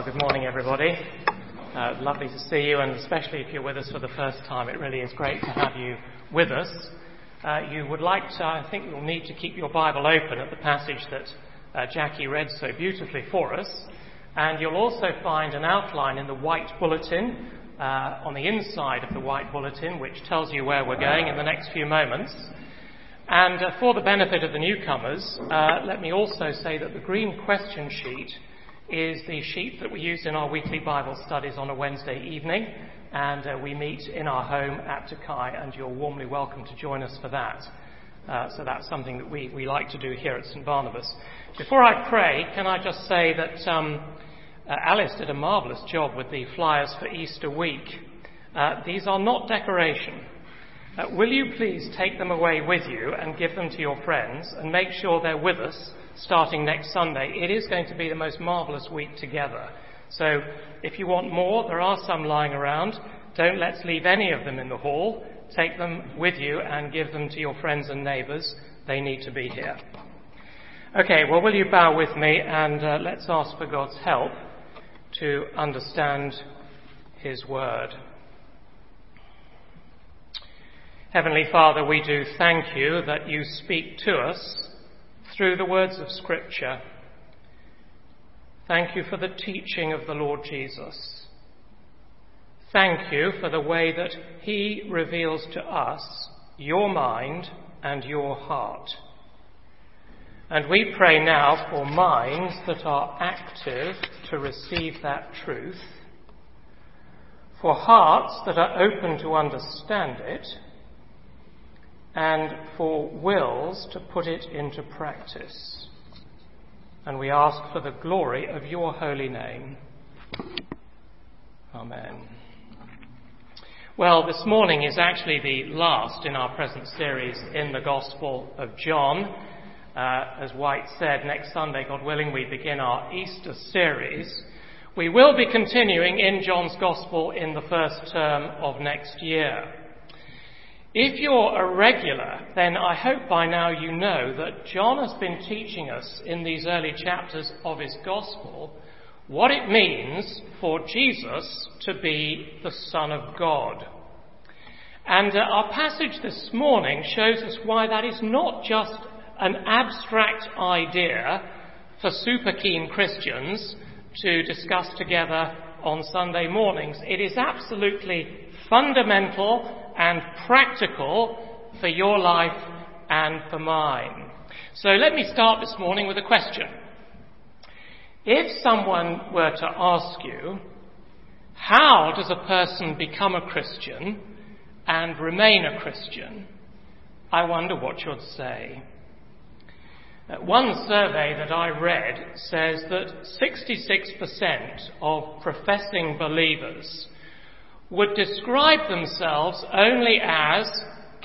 Well, good morning, everybody. Uh, lovely to see you, and especially if you're with us for the first time, it really is great to have you with us. Uh, you would like to, I think you'll need to keep your Bible open at the passage that uh, Jackie read so beautifully for us. And you'll also find an outline in the white bulletin, uh, on the inside of the white bulletin, which tells you where we're going in the next few moments. And uh, for the benefit of the newcomers, uh, let me also say that the green question sheet is the sheet that we use in our weekly Bible studies on a Wednesday evening, and uh, we meet in our home at Takai, and you're warmly welcome to join us for that. Uh, so that's something that we, we like to do here at St Barnabas. Before I pray, can I just say that um, uh, Alice did a marvellous job with the flyers for Easter week. Uh, these are not decoration. Uh, will you please take them away with you and give them to your friends and make sure they're with us starting next Sunday. It is going to be the most marvellous week together. So if you want more, there are some lying around. Don't let's leave any of them in the hall. Take them with you and give them to your friends and neighbours. They need to be here. Okay, well, will you bow with me and uh, let's ask for God's help to understand His Word. Heavenly Father, we do thank you that you speak to us through the words of Scripture. Thank you for the teaching of the Lord Jesus. Thank you for the way that He reveals to us your mind and your heart. And we pray now for minds that are active to receive that truth, for hearts that are open to understand it, and for wills to put it into practice. And we ask for the glory of your holy name. Amen. Well, this morning is actually the last in our present series in the Gospel of John. Uh, as White said, next Sunday, God willing, we begin our Easter series. We will be continuing in John's Gospel in the first term of next year. If you're a regular, then I hope by now you know that John has been teaching us in these early chapters of his gospel what it means for Jesus to be the Son of God. And uh, our passage this morning shows us why that is not just an abstract idea for super keen Christians to discuss together on Sunday mornings. It is absolutely fundamental and practical for your life and for mine. So let me start this morning with a question. If someone were to ask you, how does a person become a Christian and remain a Christian? I wonder what you'd say. Uh, one survey that I read says that 66% of professing believers would describe themselves only as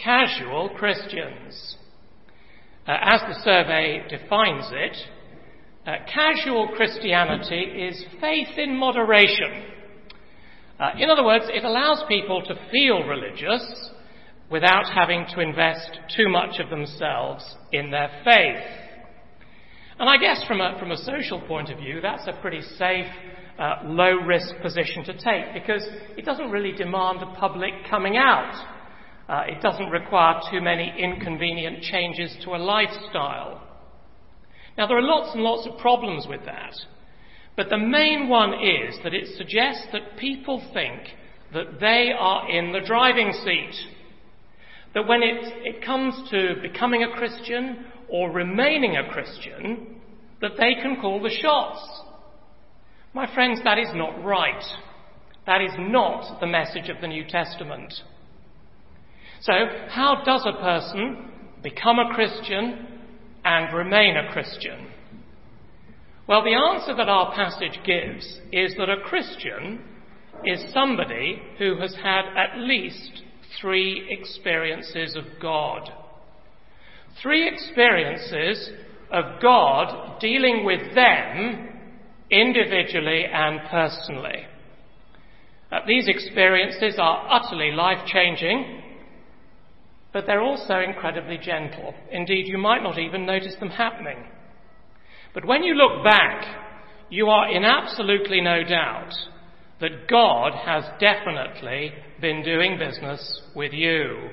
casual Christians. Uh, as the survey defines it, uh, casual Christianity is faith in moderation. Uh, in other words, it allows people to feel religious without having to invest too much of themselves in their faith. And I guess from a, from a social point of view, that's a pretty safe uh, low risk position to take because it doesn't really demand a public coming out. Uh, it doesn't require too many inconvenient changes to a lifestyle. Now, there are lots and lots of problems with that, but the main one is that it suggests that people think that they are in the driving seat. That when it, it comes to becoming a Christian or remaining a Christian, that they can call the shots. My friends, that is not right. That is not the message of the New Testament. So, how does a person become a Christian and remain a Christian? Well, the answer that our passage gives is that a Christian is somebody who has had at least three experiences of God. Three experiences of God dealing with them individually and personally. Uh, these experiences are utterly life changing, but they're also incredibly gentle. Indeed, you might not even notice them happening. But when you look back you are in absolutely no doubt that God has definitely been doing business with you.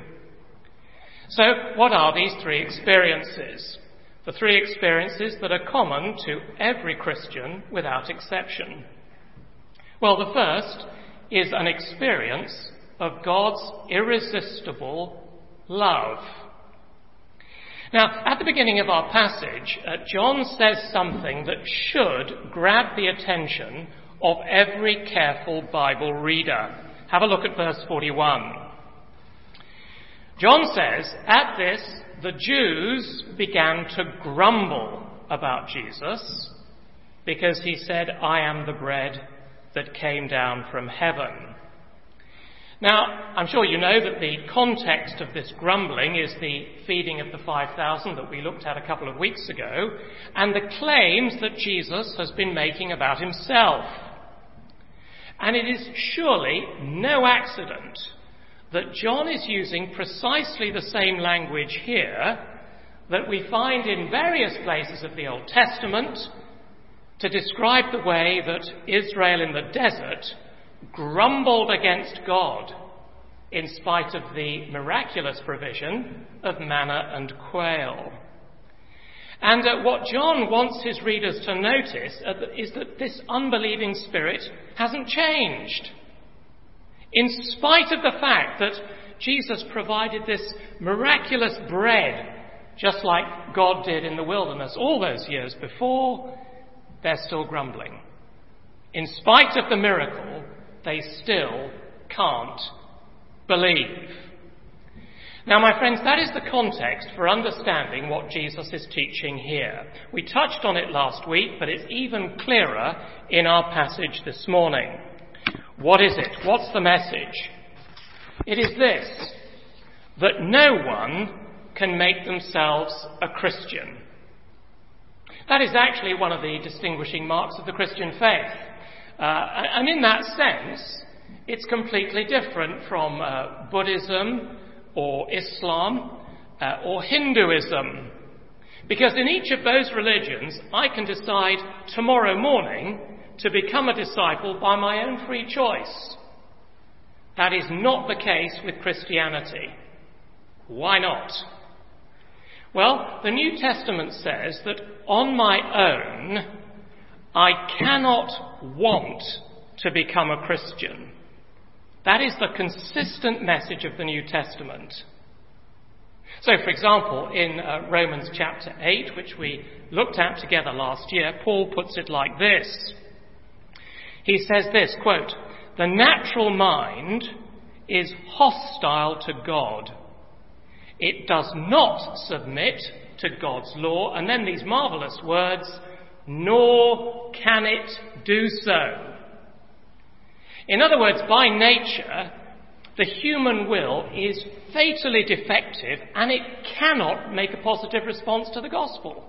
So, what are these three experiences? The three experiences that are common to every Christian without exception. Well, the first is an experience of God's irresistible love. Now, at the beginning of our passage, uh, John says something that should grab the attention of every careful Bible reader. Have a look at verse 41. John says, At this, the Jews began to grumble about Jesus because he said, I am the bread that came down from heaven. Now, I'm sure you know that the context of this grumbling is the feeding of the 5,000 that we looked at a couple of weeks ago, and the claims that Jesus has been making about himself. And it is surely no accident that John is using precisely the same language here that we find in various places of the Old Testament to describe the way that Israel in the desert grumbled against God in spite of the miraculous provision of manna and quail. And uh, what John wants his readers to notice uh, is that this unbelieving spirit hasn't changed. In spite of the fact that Jesus provided this miraculous bread, just like God did in the wilderness all those years before, they're still grumbling. In spite of the miracle, they still can't believe. Now, my friends, that is the context for understanding what Jesus is teaching here. We touched on it last week, but it's even clearer in our passage this morning. What is it? What's the message? It is this that no one can make themselves a Christian. That is actually one of the distinguishing marks of the Christian faith. Uh, and in that sense, it's completely different from uh, Buddhism or Islam uh, or Hinduism. Because in each of those religions, I can decide tomorrow morning to become a disciple by my own free choice. That is not the case with Christianity. Why not? Well, the New Testament says that on my own, I cannot want to become a Christian. That is the consistent message of the New Testament. So, for example, in uh, Romans chapter 8, which we looked at together last year, Paul puts it like this. He says this, quote, the natural mind is hostile to God. It does not submit to God's law. And then these marvelous words, nor can it do so. In other words, by nature, the human will is fatally defective and it cannot make a positive response to the gospel.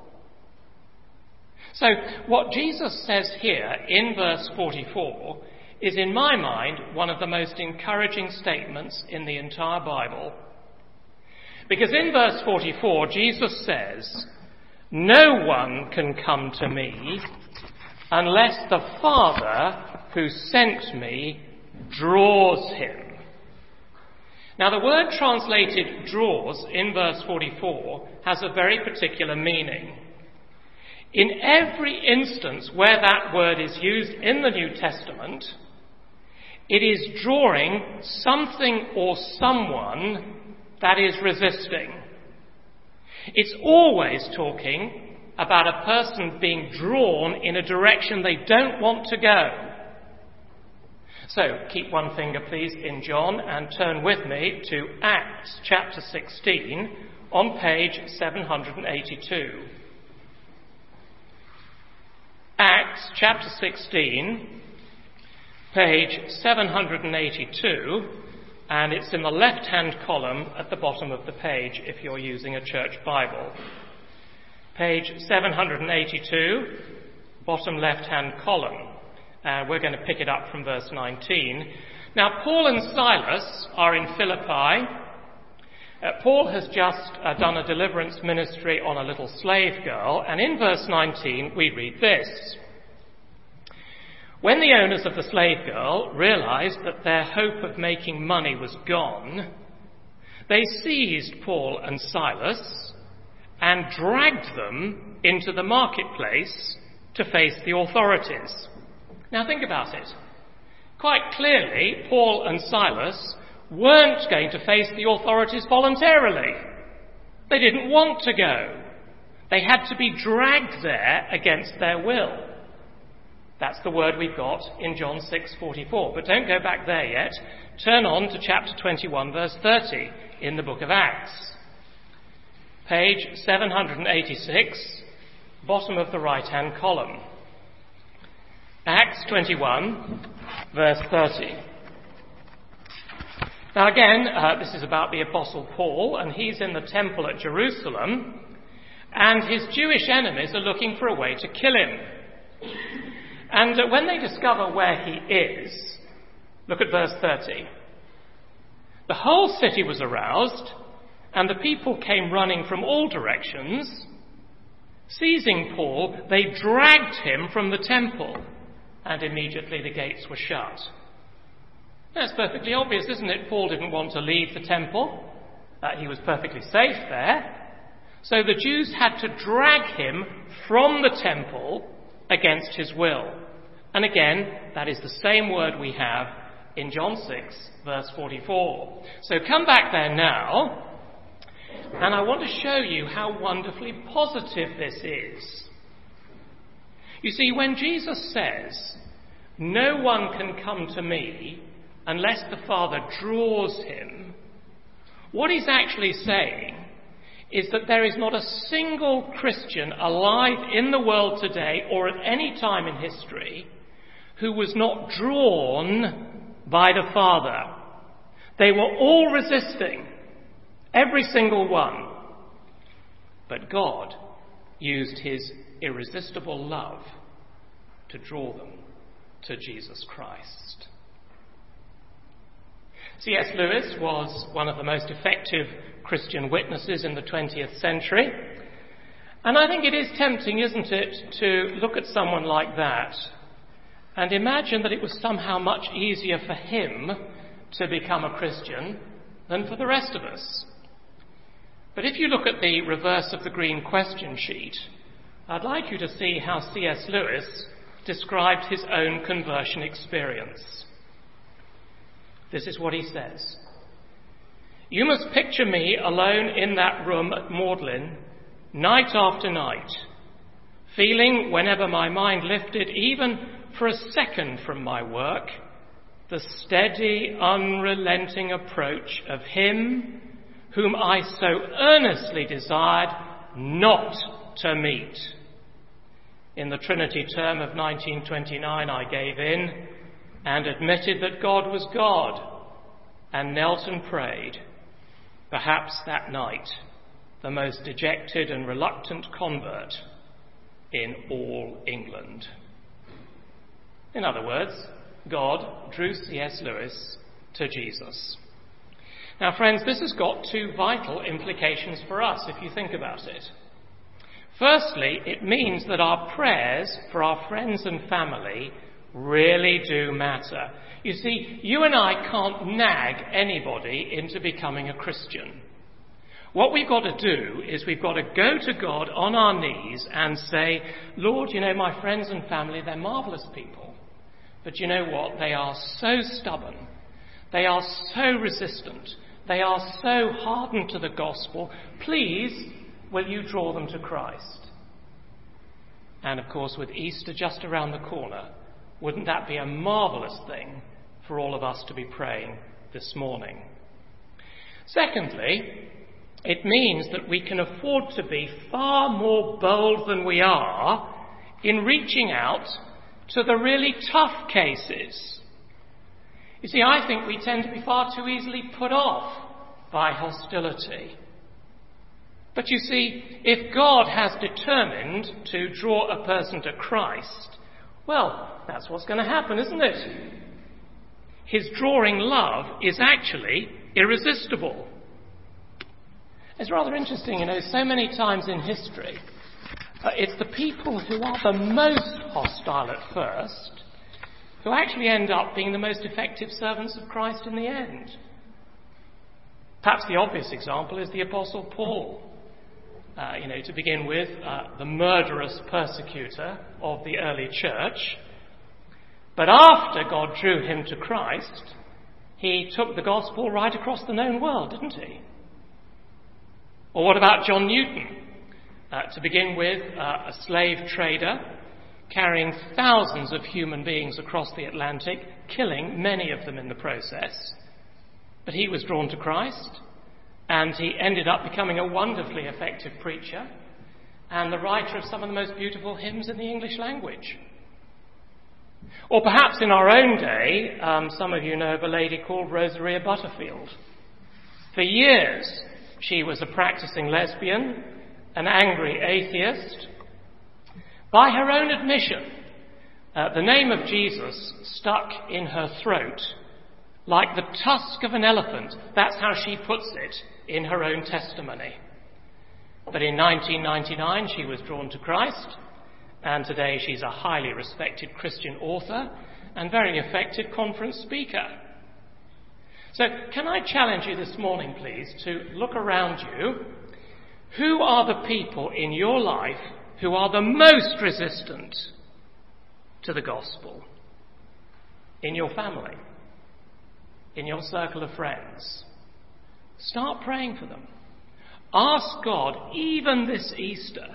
So, what Jesus says here in verse 44 is, in my mind, one of the most encouraging statements in the entire Bible. Because in verse 44, Jesus says, No one can come to me unless the Father who sent me draws him. Now, the word translated draws in verse 44 has a very particular meaning. In every instance where that word is used in the New Testament, it is drawing something or someone that is resisting. It's always talking about a person being drawn in a direction they don't want to go. So, keep one finger, please, in John and turn with me to Acts chapter 16 on page 782. Acts chapter 16, page 782, and it's in the left hand column at the bottom of the page if you're using a church Bible. Page 782, bottom left hand column. Uh, we're going to pick it up from verse 19. Now, Paul and Silas are in Philippi. Uh, Paul has just uh, done a deliverance ministry on a little slave girl, and in verse 19 we read this When the owners of the slave girl realized that their hope of making money was gone, they seized Paul and Silas and dragged them into the marketplace to face the authorities. Now think about it. Quite clearly, Paul and Silas weren't going to face the authorities voluntarily. They didn't want to go. They had to be dragged there against their will. That's the word we've got in John 6:44. But don't go back there yet. Turn on to chapter 21 verse 30 in the book of Acts. Page 786, bottom of the right-hand column. Acts 21 verse 30. Now again, uh, this is about the Apostle Paul, and he's in the temple at Jerusalem, and his Jewish enemies are looking for a way to kill him. And uh, when they discover where he is, look at verse 30. The whole city was aroused, and the people came running from all directions. Seizing Paul, they dragged him from the temple, and immediately the gates were shut. That's perfectly obvious, isn't it? Paul didn't want to leave the temple. Uh, he was perfectly safe there. So the Jews had to drag him from the temple against his will. And again, that is the same word we have in John 6, verse 44. So come back there now, and I want to show you how wonderfully positive this is. You see, when Jesus says, No one can come to me unless the Father draws him, what he's actually saying is that there is not a single Christian alive in the world today or at any time in history who was not drawn by the Father. They were all resisting, every single one. But God used his irresistible love to draw them to Jesus Christ. C.S. Lewis was one of the most effective Christian witnesses in the 20th century. And I think it is tempting, isn't it, to look at someone like that and imagine that it was somehow much easier for him to become a Christian than for the rest of us. But if you look at the reverse of the green question sheet, I'd like you to see how C.S. Lewis described his own conversion experience. This is what he says. You must picture me alone in that room at Magdalen, night after night, feeling whenever my mind lifted, even for a second from my work, the steady, unrelenting approach of Him whom I so earnestly desired not to meet. In the Trinity term of 1929, I gave in and admitted that God was God and knelt and prayed. Perhaps that night, the most dejected and reluctant convert in all England. In other words, God drew C.S. Lewis to Jesus. Now, friends, this has got two vital implications for us if you think about it. Firstly, it means that our prayers for our friends and family really do matter. You see, you and I can't nag anybody into becoming a Christian. What we've got to do is we've got to go to God on our knees and say, Lord, you know, my friends and family, they're marvelous people. But you know what? They are so stubborn. They are so resistant. They are so hardened to the gospel. Please, will you draw them to Christ? And of course, with Easter just around the corner, wouldn't that be a marvellous thing for all of us to be praying this morning? Secondly, it means that we can afford to be far more bold than we are in reaching out to the really tough cases. You see, I think we tend to be far too easily put off by hostility. But you see, if God has determined to draw a person to Christ, well, that's what's going to happen, isn't it? His drawing love is actually irresistible. It's rather interesting, you know, so many times in history, uh, it's the people who are the most hostile at first who actually end up being the most effective servants of Christ in the end. Perhaps the obvious example is the Apostle Paul. Uh, you know, to begin with, uh, the murderous persecutor of the early church. But after God drew him to Christ, he took the gospel right across the known world, didn't he? Or what about John Newton? Uh, to begin with, uh, a slave trader carrying thousands of human beings across the Atlantic, killing many of them in the process. But he was drawn to Christ, and he ended up becoming a wonderfully effective preacher and the writer of some of the most beautiful hymns in the English language. Or perhaps in our own day, um, some of you know of a lady called Rosaria Butterfield. For years, she was a practicing lesbian, an angry atheist. By her own admission, uh, the name of Jesus stuck in her throat like the tusk of an elephant. That's how she puts it in her own testimony. But in 1999, she was drawn to Christ, and today she's a highly respected Christian author and very effective conference speaker. So, can I challenge you this morning, please, to look around you? Who are the people in your life who are the most resistant to the gospel? In your family? In your circle of friends? Start praying for them. Ask God, even this Easter,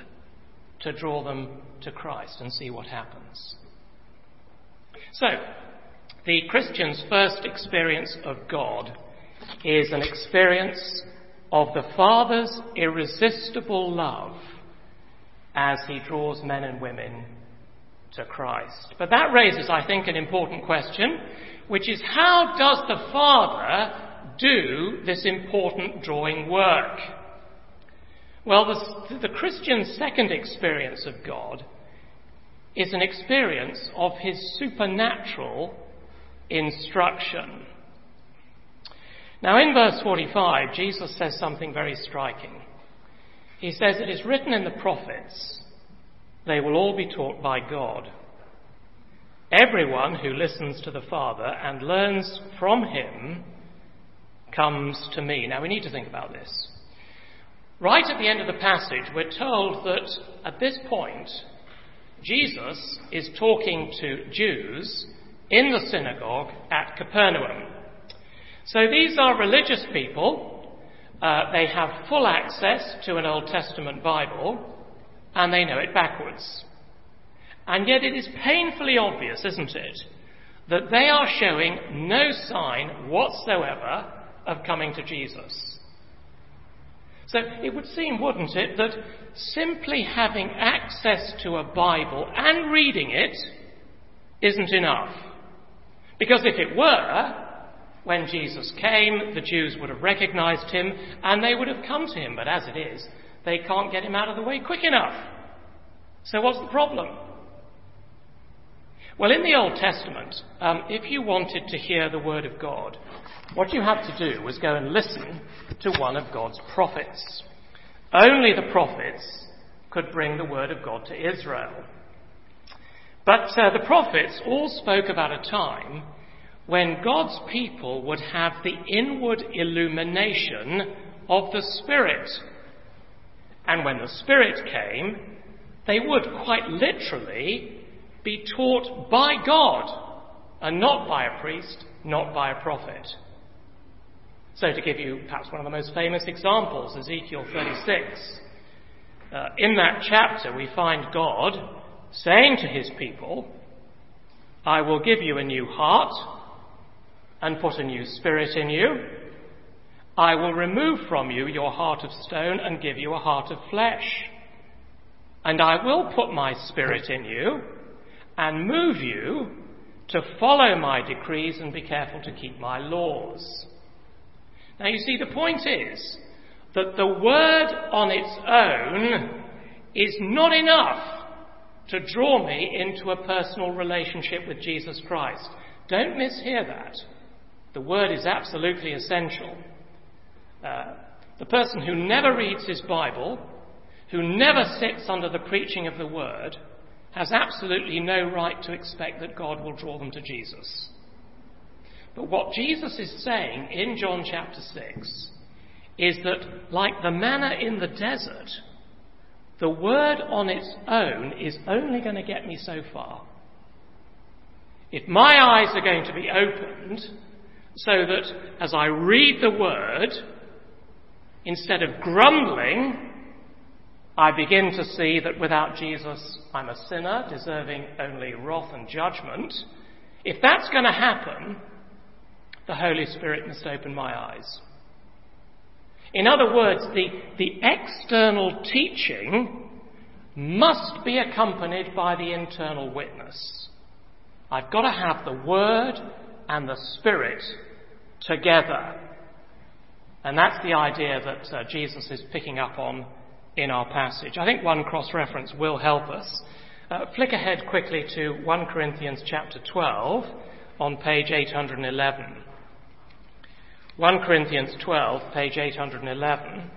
to draw them to Christ and see what happens. So, the Christian's first experience of God is an experience of the Father's irresistible love as he draws men and women to Christ. But that raises, I think, an important question, which is how does the Father do this important drawing work? Well, the, the Christian's second experience of God is an experience of his supernatural instruction. Now, in verse 45, Jesus says something very striking. He says, It is written in the prophets, they will all be taught by God. Everyone who listens to the Father and learns from him comes to me. Now, we need to think about this. Right at the end of the passage, we're told that at this point, Jesus is talking to Jews in the synagogue at Capernaum. So these are religious people. Uh, they have full access to an Old Testament Bible, and they know it backwards. And yet it is painfully obvious, isn't it, that they are showing no sign whatsoever of coming to Jesus. So it would seem, wouldn't it, that simply having access to a Bible and reading it isn't enough. Because if it were, when Jesus came, the Jews would have recognized him and they would have come to him. But as it is, they can't get him out of the way quick enough. So what's the problem? Well, in the Old Testament, um, if you wanted to hear the word of God, what you had to do was go and listen to one of God's prophets. Only the prophets could bring the word of God to Israel. But uh, the prophets all spoke about a time when God's people would have the inward illumination of the Spirit. And when the Spirit came, they would quite literally be taught by God and not by a priest, not by a prophet. So, to give you perhaps one of the most famous examples, Ezekiel 36. Uh, in that chapter, we find God saying to his people, I will give you a new heart and put a new spirit in you. I will remove from you your heart of stone and give you a heart of flesh. And I will put my spirit in you and move you to follow my decrees and be careful to keep my laws. Now you see, the point is that the word on its own is not enough to draw me into a personal relationship with Jesus Christ. Don't mishear that. The word is absolutely essential. Uh, the person who never reads his Bible, who never sits under the preaching of the word, has absolutely no right to expect that God will draw them to Jesus. But what Jesus is saying in John chapter 6 is that, like the manna in the desert, the word on its own is only going to get me so far. If my eyes are going to be opened so that as I read the word, instead of grumbling, I begin to see that without Jesus I'm a sinner, deserving only wrath and judgment. If that's going to happen, the Holy Spirit must open my eyes. In other words, the, the external teaching must be accompanied by the internal witness. I've got to have the Word and the Spirit together. And that's the idea that uh, Jesus is picking up on in our passage. I think one cross reference will help us. Uh, flick ahead quickly to 1 Corinthians chapter 12 on page 811. 1 Corinthians 12, page 811.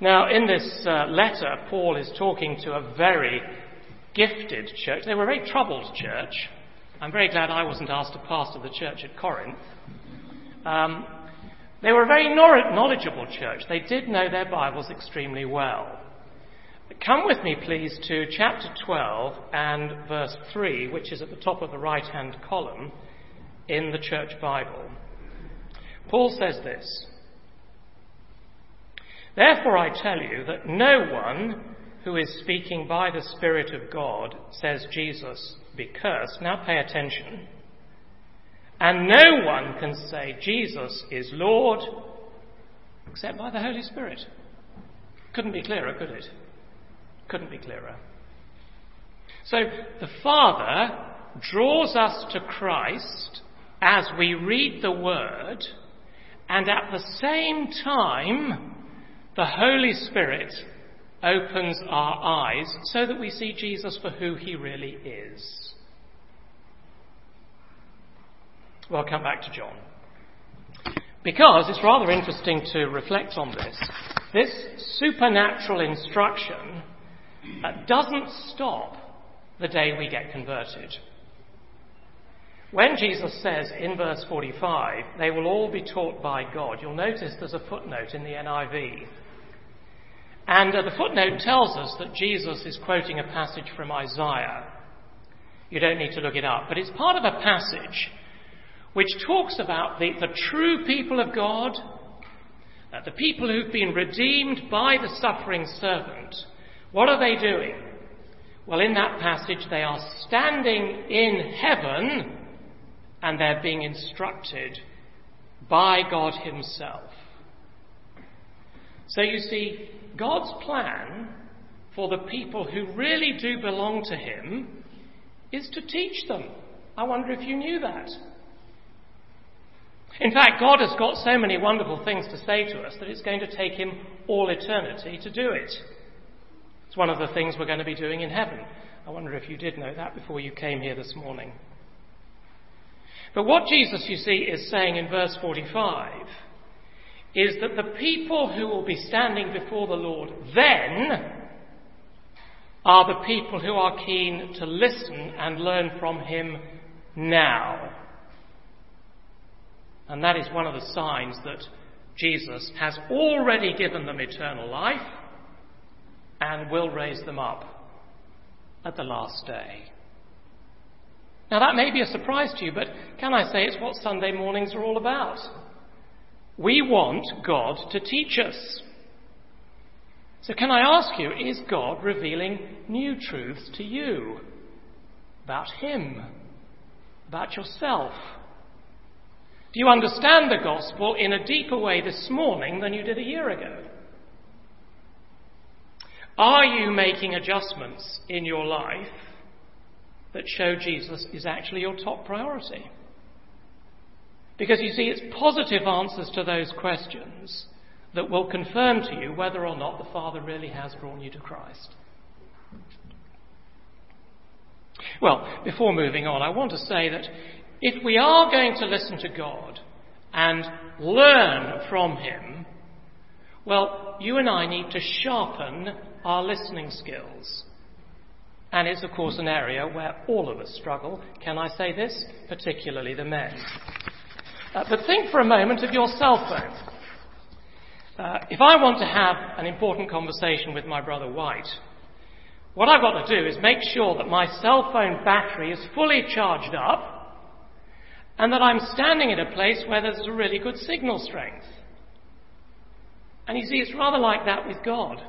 Now, in this uh, letter, Paul is talking to a very gifted church. They were a very troubled church. I'm very glad I wasn't asked to pastor the church at Corinth. Um, they were a very knowledgeable church. They did know their Bibles extremely well. Come with me, please, to chapter 12 and verse 3, which is at the top of the right hand column in the church Bible. Paul says this Therefore, I tell you that no one who is speaking by the Spirit of God says Jesus be cursed. Now pay attention. And no one can say Jesus is Lord except by the Holy Spirit. Couldn't be clearer, could it? Couldn't be clearer. So the Father draws us to Christ as we read the Word, and at the same time, the Holy Spirit opens our eyes so that we see Jesus for who he really is. Well, I'll come back to John. Because it's rather interesting to reflect on this. This supernatural instruction uh, doesn't stop the day we get converted. When Jesus says in verse 45, they will all be taught by God, you'll notice there's a footnote in the NIV. And uh, the footnote tells us that Jesus is quoting a passage from Isaiah. You don't need to look it up, but it's part of a passage which talks about the, the true people of God, the people who've been redeemed by the suffering servant. What are they doing? Well, in that passage, they are standing in heaven and they're being instructed by God Himself. So you see, God's plan for the people who really do belong to Him is to teach them. I wonder if you knew that. In fact, God has got so many wonderful things to say to us that it's going to take Him all eternity to do it. It's one of the things we're going to be doing in heaven. I wonder if you did know that before you came here this morning. But what Jesus, you see, is saying in verse 45 is that the people who will be standing before the Lord then are the people who are keen to listen and learn from Him now. And that is one of the signs that Jesus has already given them eternal life and will raise them up at the last day. Now, that may be a surprise to you, but can I say it's what Sunday mornings are all about? We want God to teach us. So, can I ask you, is God revealing new truths to you about Him, about yourself? Do you understand the gospel in a deeper way this morning than you did a year ago? Are you making adjustments in your life that show Jesus is actually your top priority? Because you see, it's positive answers to those questions that will confirm to you whether or not the Father really has drawn you to Christ. Well, before moving on, I want to say that if we are going to listen to God and learn from Him, Well, you and I need to sharpen our listening skills. And it's, of course, an area where all of us struggle. Can I say this? Particularly the men. Uh, but think for a moment of your cell phone. Uh, if I want to have an important conversation with my brother White, what I've got to do is make sure that my cell phone battery is fully charged up and that I'm standing in a place where there's a really good signal strength. And you see, it's rather like that with God.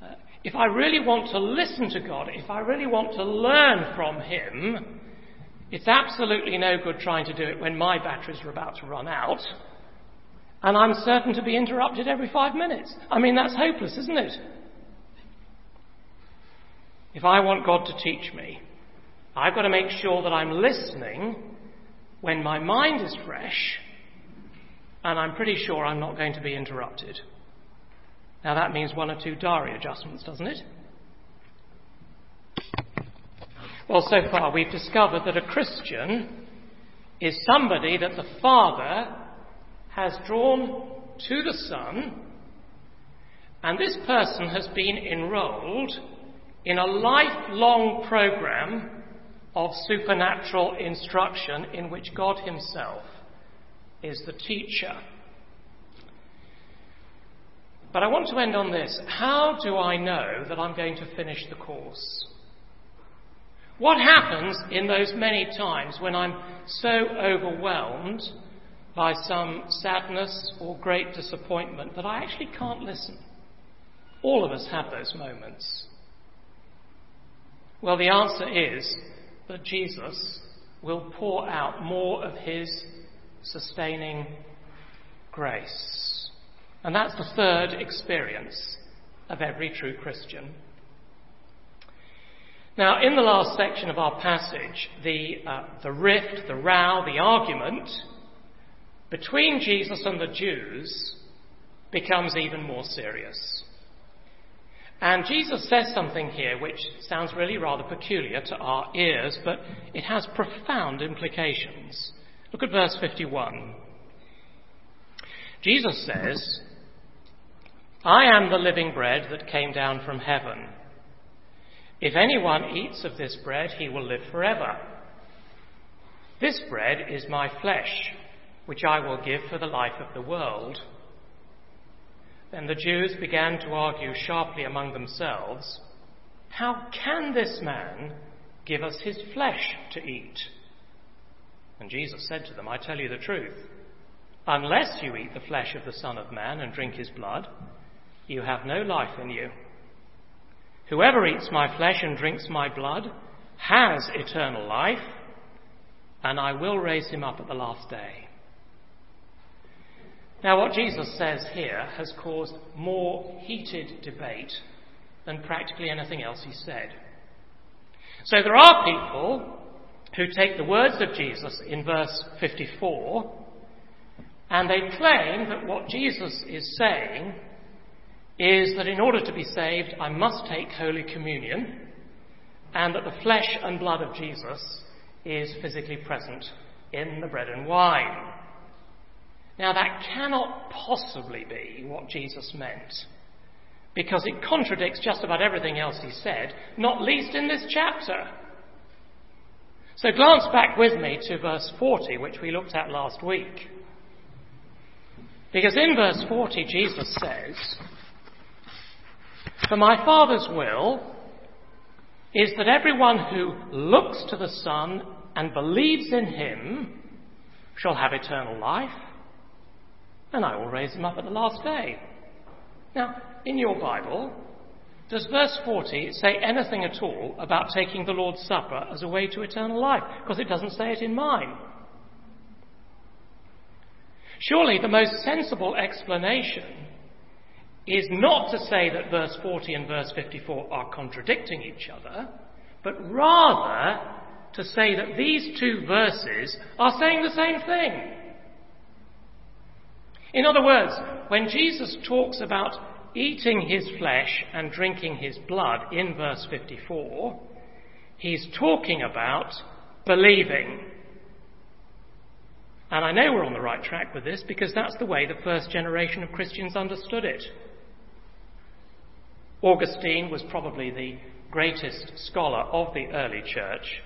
Uh, if I really want to listen to God, if I really want to learn from Him, it's absolutely no good trying to do it when my batteries are about to run out. And I'm certain to be interrupted every five minutes. I mean, that's hopeless, isn't it? If I want God to teach me, I've got to make sure that I'm listening when my mind is fresh and I'm pretty sure I'm not going to be interrupted. Now that means one or two diary adjustments, doesn't it? Well, so far we've discovered that a Christian is somebody that the Father has drawn to the Son, and this person has been enrolled in a lifelong program of supernatural instruction in which God Himself is the teacher. But I want to end on this. How do I know that I'm going to finish the course? What happens in those many times when I'm so overwhelmed by some sadness or great disappointment that I actually can't listen? All of us have those moments. Well, the answer is that Jesus will pour out more of his sustaining grace. And that's the third experience of every true Christian. Now, in the last section of our passage, the, uh, the rift, the row, the argument between Jesus and the Jews becomes even more serious. And Jesus says something here which sounds really rather peculiar to our ears, but it has profound implications. Look at verse 51. Jesus says, I am the living bread that came down from heaven. If anyone eats of this bread, he will live forever. This bread is my flesh, which I will give for the life of the world. Then the Jews began to argue sharply among themselves How can this man give us his flesh to eat? And Jesus said to them, I tell you the truth. Unless you eat the flesh of the Son of Man and drink his blood, you have no life in you. Whoever eats my flesh and drinks my blood has eternal life, and I will raise him up at the last day. Now, what Jesus says here has caused more heated debate than practically anything else he said. So there are people who take the words of Jesus in verse 54 and they claim that what Jesus is saying is that in order to be saved, I must take Holy Communion and that the flesh and blood of Jesus is physically present in the bread and wine. Now, that cannot possibly be what Jesus meant because it contradicts just about everything else he said, not least in this chapter. So glance back with me to verse 40, which we looked at last week. Because in verse 40, Jesus says, For my Father's will is that everyone who looks to the Son and believes in him shall have eternal life, and I will raise him up at the last day. Now, in your Bible, does verse 40 say anything at all about taking the Lord's Supper as a way to eternal life? Because it doesn't say it in mine. Surely the most sensible explanation is not to say that verse 40 and verse 54 are contradicting each other, but rather to say that these two verses are saying the same thing. In other words, when Jesus talks about eating his flesh and drinking his blood in verse 54, he's talking about believing. And I know we're on the right track with this because that's the way the first generation of Christians understood it. Augustine was probably the greatest scholar of the early church.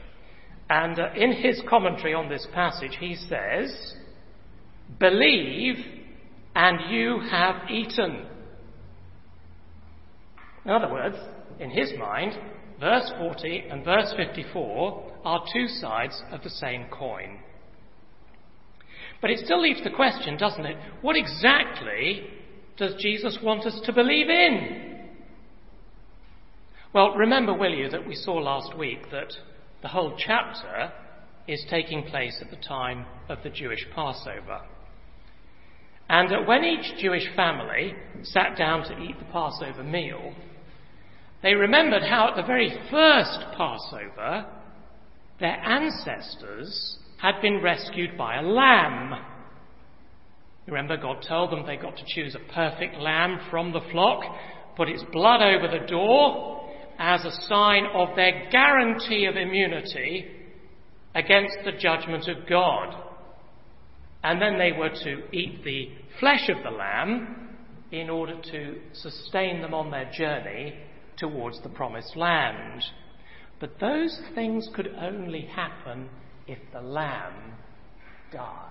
And uh, in his commentary on this passage, he says, Believe and you have eaten. In other words, in his mind, verse 40 and verse 54 are two sides of the same coin. But it still leaves the question, doesn't it? What exactly does Jesus want us to believe in? Well, remember, will you, that we saw last week that the whole chapter is taking place at the time of the Jewish Passover. And when each Jewish family sat down to eat the Passover meal, they remembered how at the very first Passover, their ancestors had been rescued by a lamb. Remember, God told them they got to choose a perfect lamb from the flock, put its blood over the door, as a sign of their guarantee of immunity against the judgment of God. And then they were to eat the flesh of the lamb in order to sustain them on their journey towards the promised land. But those things could only happen if the lamb died.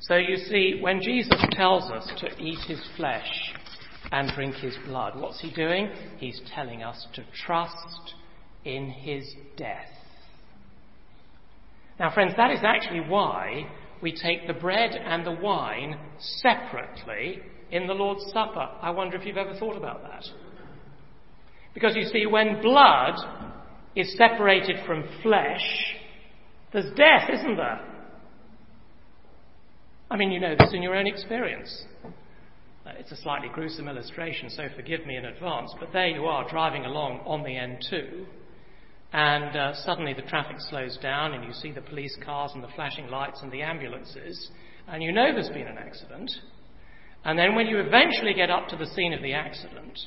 So you see, when Jesus tells us to eat his flesh and drink his blood. What's he doing? He's telling us to trust in his death. Now, friends, that is actually why we take the bread and the wine separately in the Lord's Supper. I wonder if you've ever thought about that. Because you see, when blood is separated from flesh, there's death, isn't there? I mean, you know this in your own experience. Uh, it's a slightly gruesome illustration, so forgive me in advance, but there you are driving along on the N2, and uh, suddenly the traffic slows down, and you see the police cars and the flashing lights and the ambulances, and you know there's been an accident. And then when you eventually get up to the scene of the accident,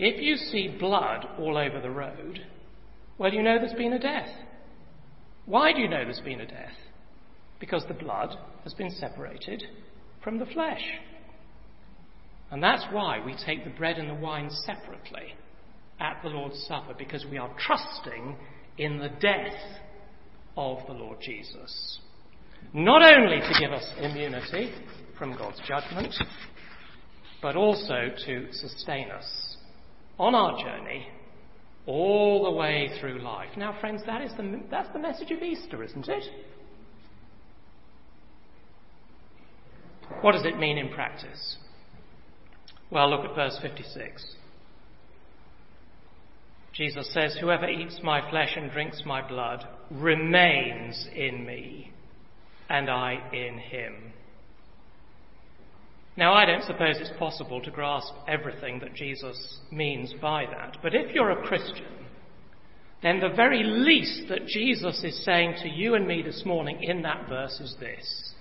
if you see blood all over the road, well, you know there's been a death. Why do you know there's been a death? Because the blood has been separated from the flesh. And that's why we take the bread and the wine separately at the Lord's Supper, because we are trusting in the death of the Lord Jesus. Not only to give us immunity from God's judgment, but also to sustain us on our journey all the way through life. Now, friends, that is the, that's the message of Easter, isn't it? What does it mean in practice? Well, look at verse 56. Jesus says, Whoever eats my flesh and drinks my blood remains in me, and I in him. Now, I don't suppose it's possible to grasp everything that Jesus means by that, but if you're a Christian, then the very least that Jesus is saying to you and me this morning in that verse is this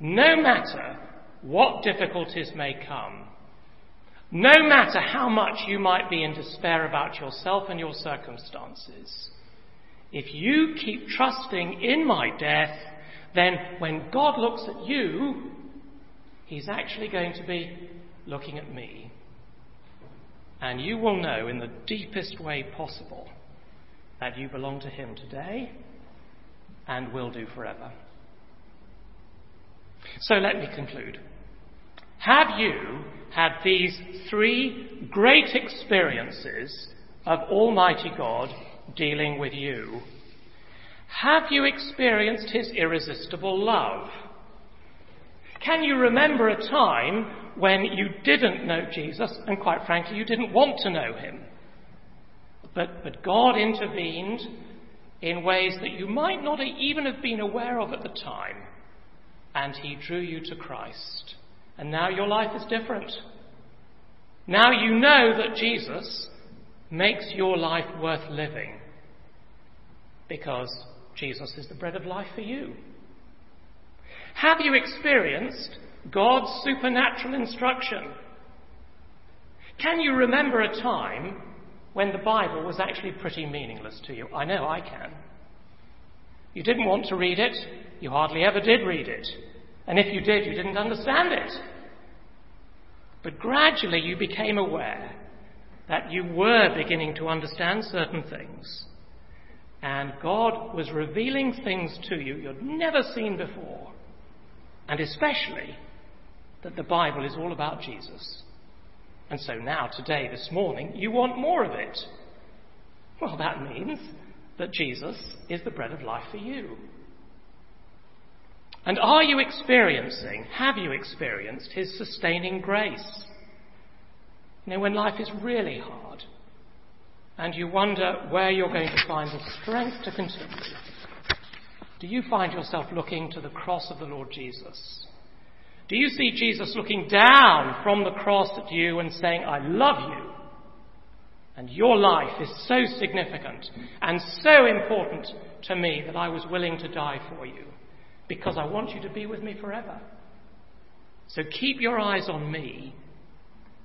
No matter what difficulties may come, no matter how much you might be in despair about yourself and your circumstances, if you keep trusting in my death, then when God looks at you, he's actually going to be looking at me. And you will know in the deepest way possible that you belong to him today and will do forever. So let me conclude. Have you had these three great experiences of Almighty God dealing with you? Have you experienced His irresistible love? Can you remember a time when you didn't know Jesus and, quite frankly, you didn't want to know Him? But, but God intervened in ways that you might not even have been aware of at the time, and He drew you to Christ. And now your life is different. Now you know that Jesus makes your life worth living because Jesus is the bread of life for you. Have you experienced God's supernatural instruction? Can you remember a time when the Bible was actually pretty meaningless to you? I know I can. You didn't want to read it. You hardly ever did read it. And if you did, you didn't understand it. But gradually you became aware that you were beginning to understand certain things. And God was revealing things to you you'd never seen before. And especially that the Bible is all about Jesus. And so now, today, this morning, you want more of it. Well, that means that Jesus is the bread of life for you. And are you experiencing, have you experienced His sustaining grace? You know, when life is really hard and you wonder where you're going to find the strength to continue, do you find yourself looking to the cross of the Lord Jesus? Do you see Jesus looking down from the cross at you and saying, I love you? And your life is so significant and so important to me that I was willing to die for you because I want you to be with me forever. So keep your eyes on me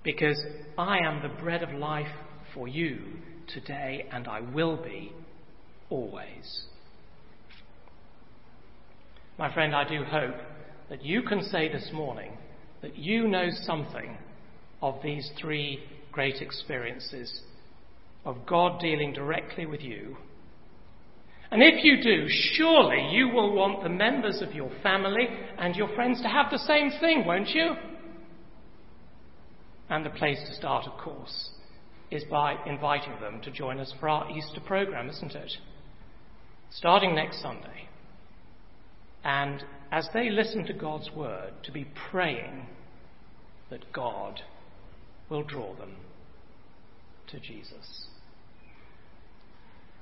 because I am the bread of life for you today and I will be always. My friend, I do hope that you can say this morning that you know something of these three great experiences of God dealing directly with you. And if you do, surely you will want the members of your family and your friends to have the same thing, won't you? And the place to start, of course, is by inviting them to join us for our Easter program, isn't it? Starting next Sunday. And as they listen to God's word, to be praying that God will draw them to Jesus.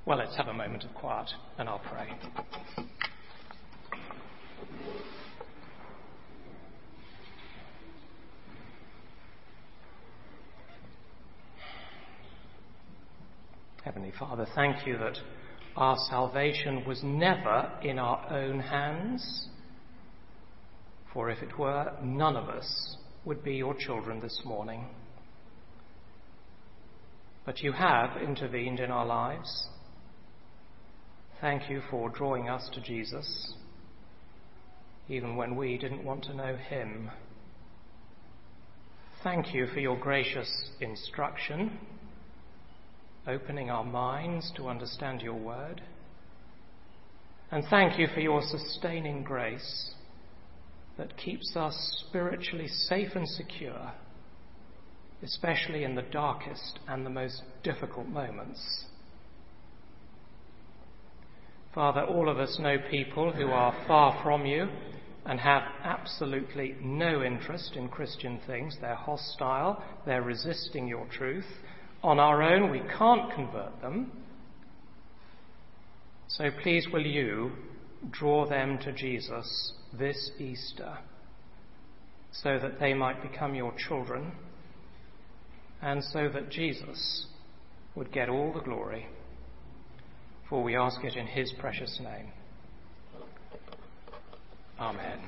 Well, let's have a moment of quiet and I'll pray. Heavenly Father, thank you that our salvation was never in our own hands. For if it were, none of us would be your children this morning. But you have intervened in our lives. Thank you for drawing us to Jesus, even when we didn't want to know him. Thank you for your gracious instruction opening our minds to understand your word. And thank you for your sustaining grace that keeps us spiritually safe and secure, especially in the darkest and the most difficult moments. Father, all of us know people who are far from you and have absolutely no interest in Christian things. They're hostile, they're resisting your truth, on our own, we can't convert them. So please, will you draw them to Jesus this Easter so that they might become your children and so that Jesus would get all the glory. For we ask it in his precious name. Amen.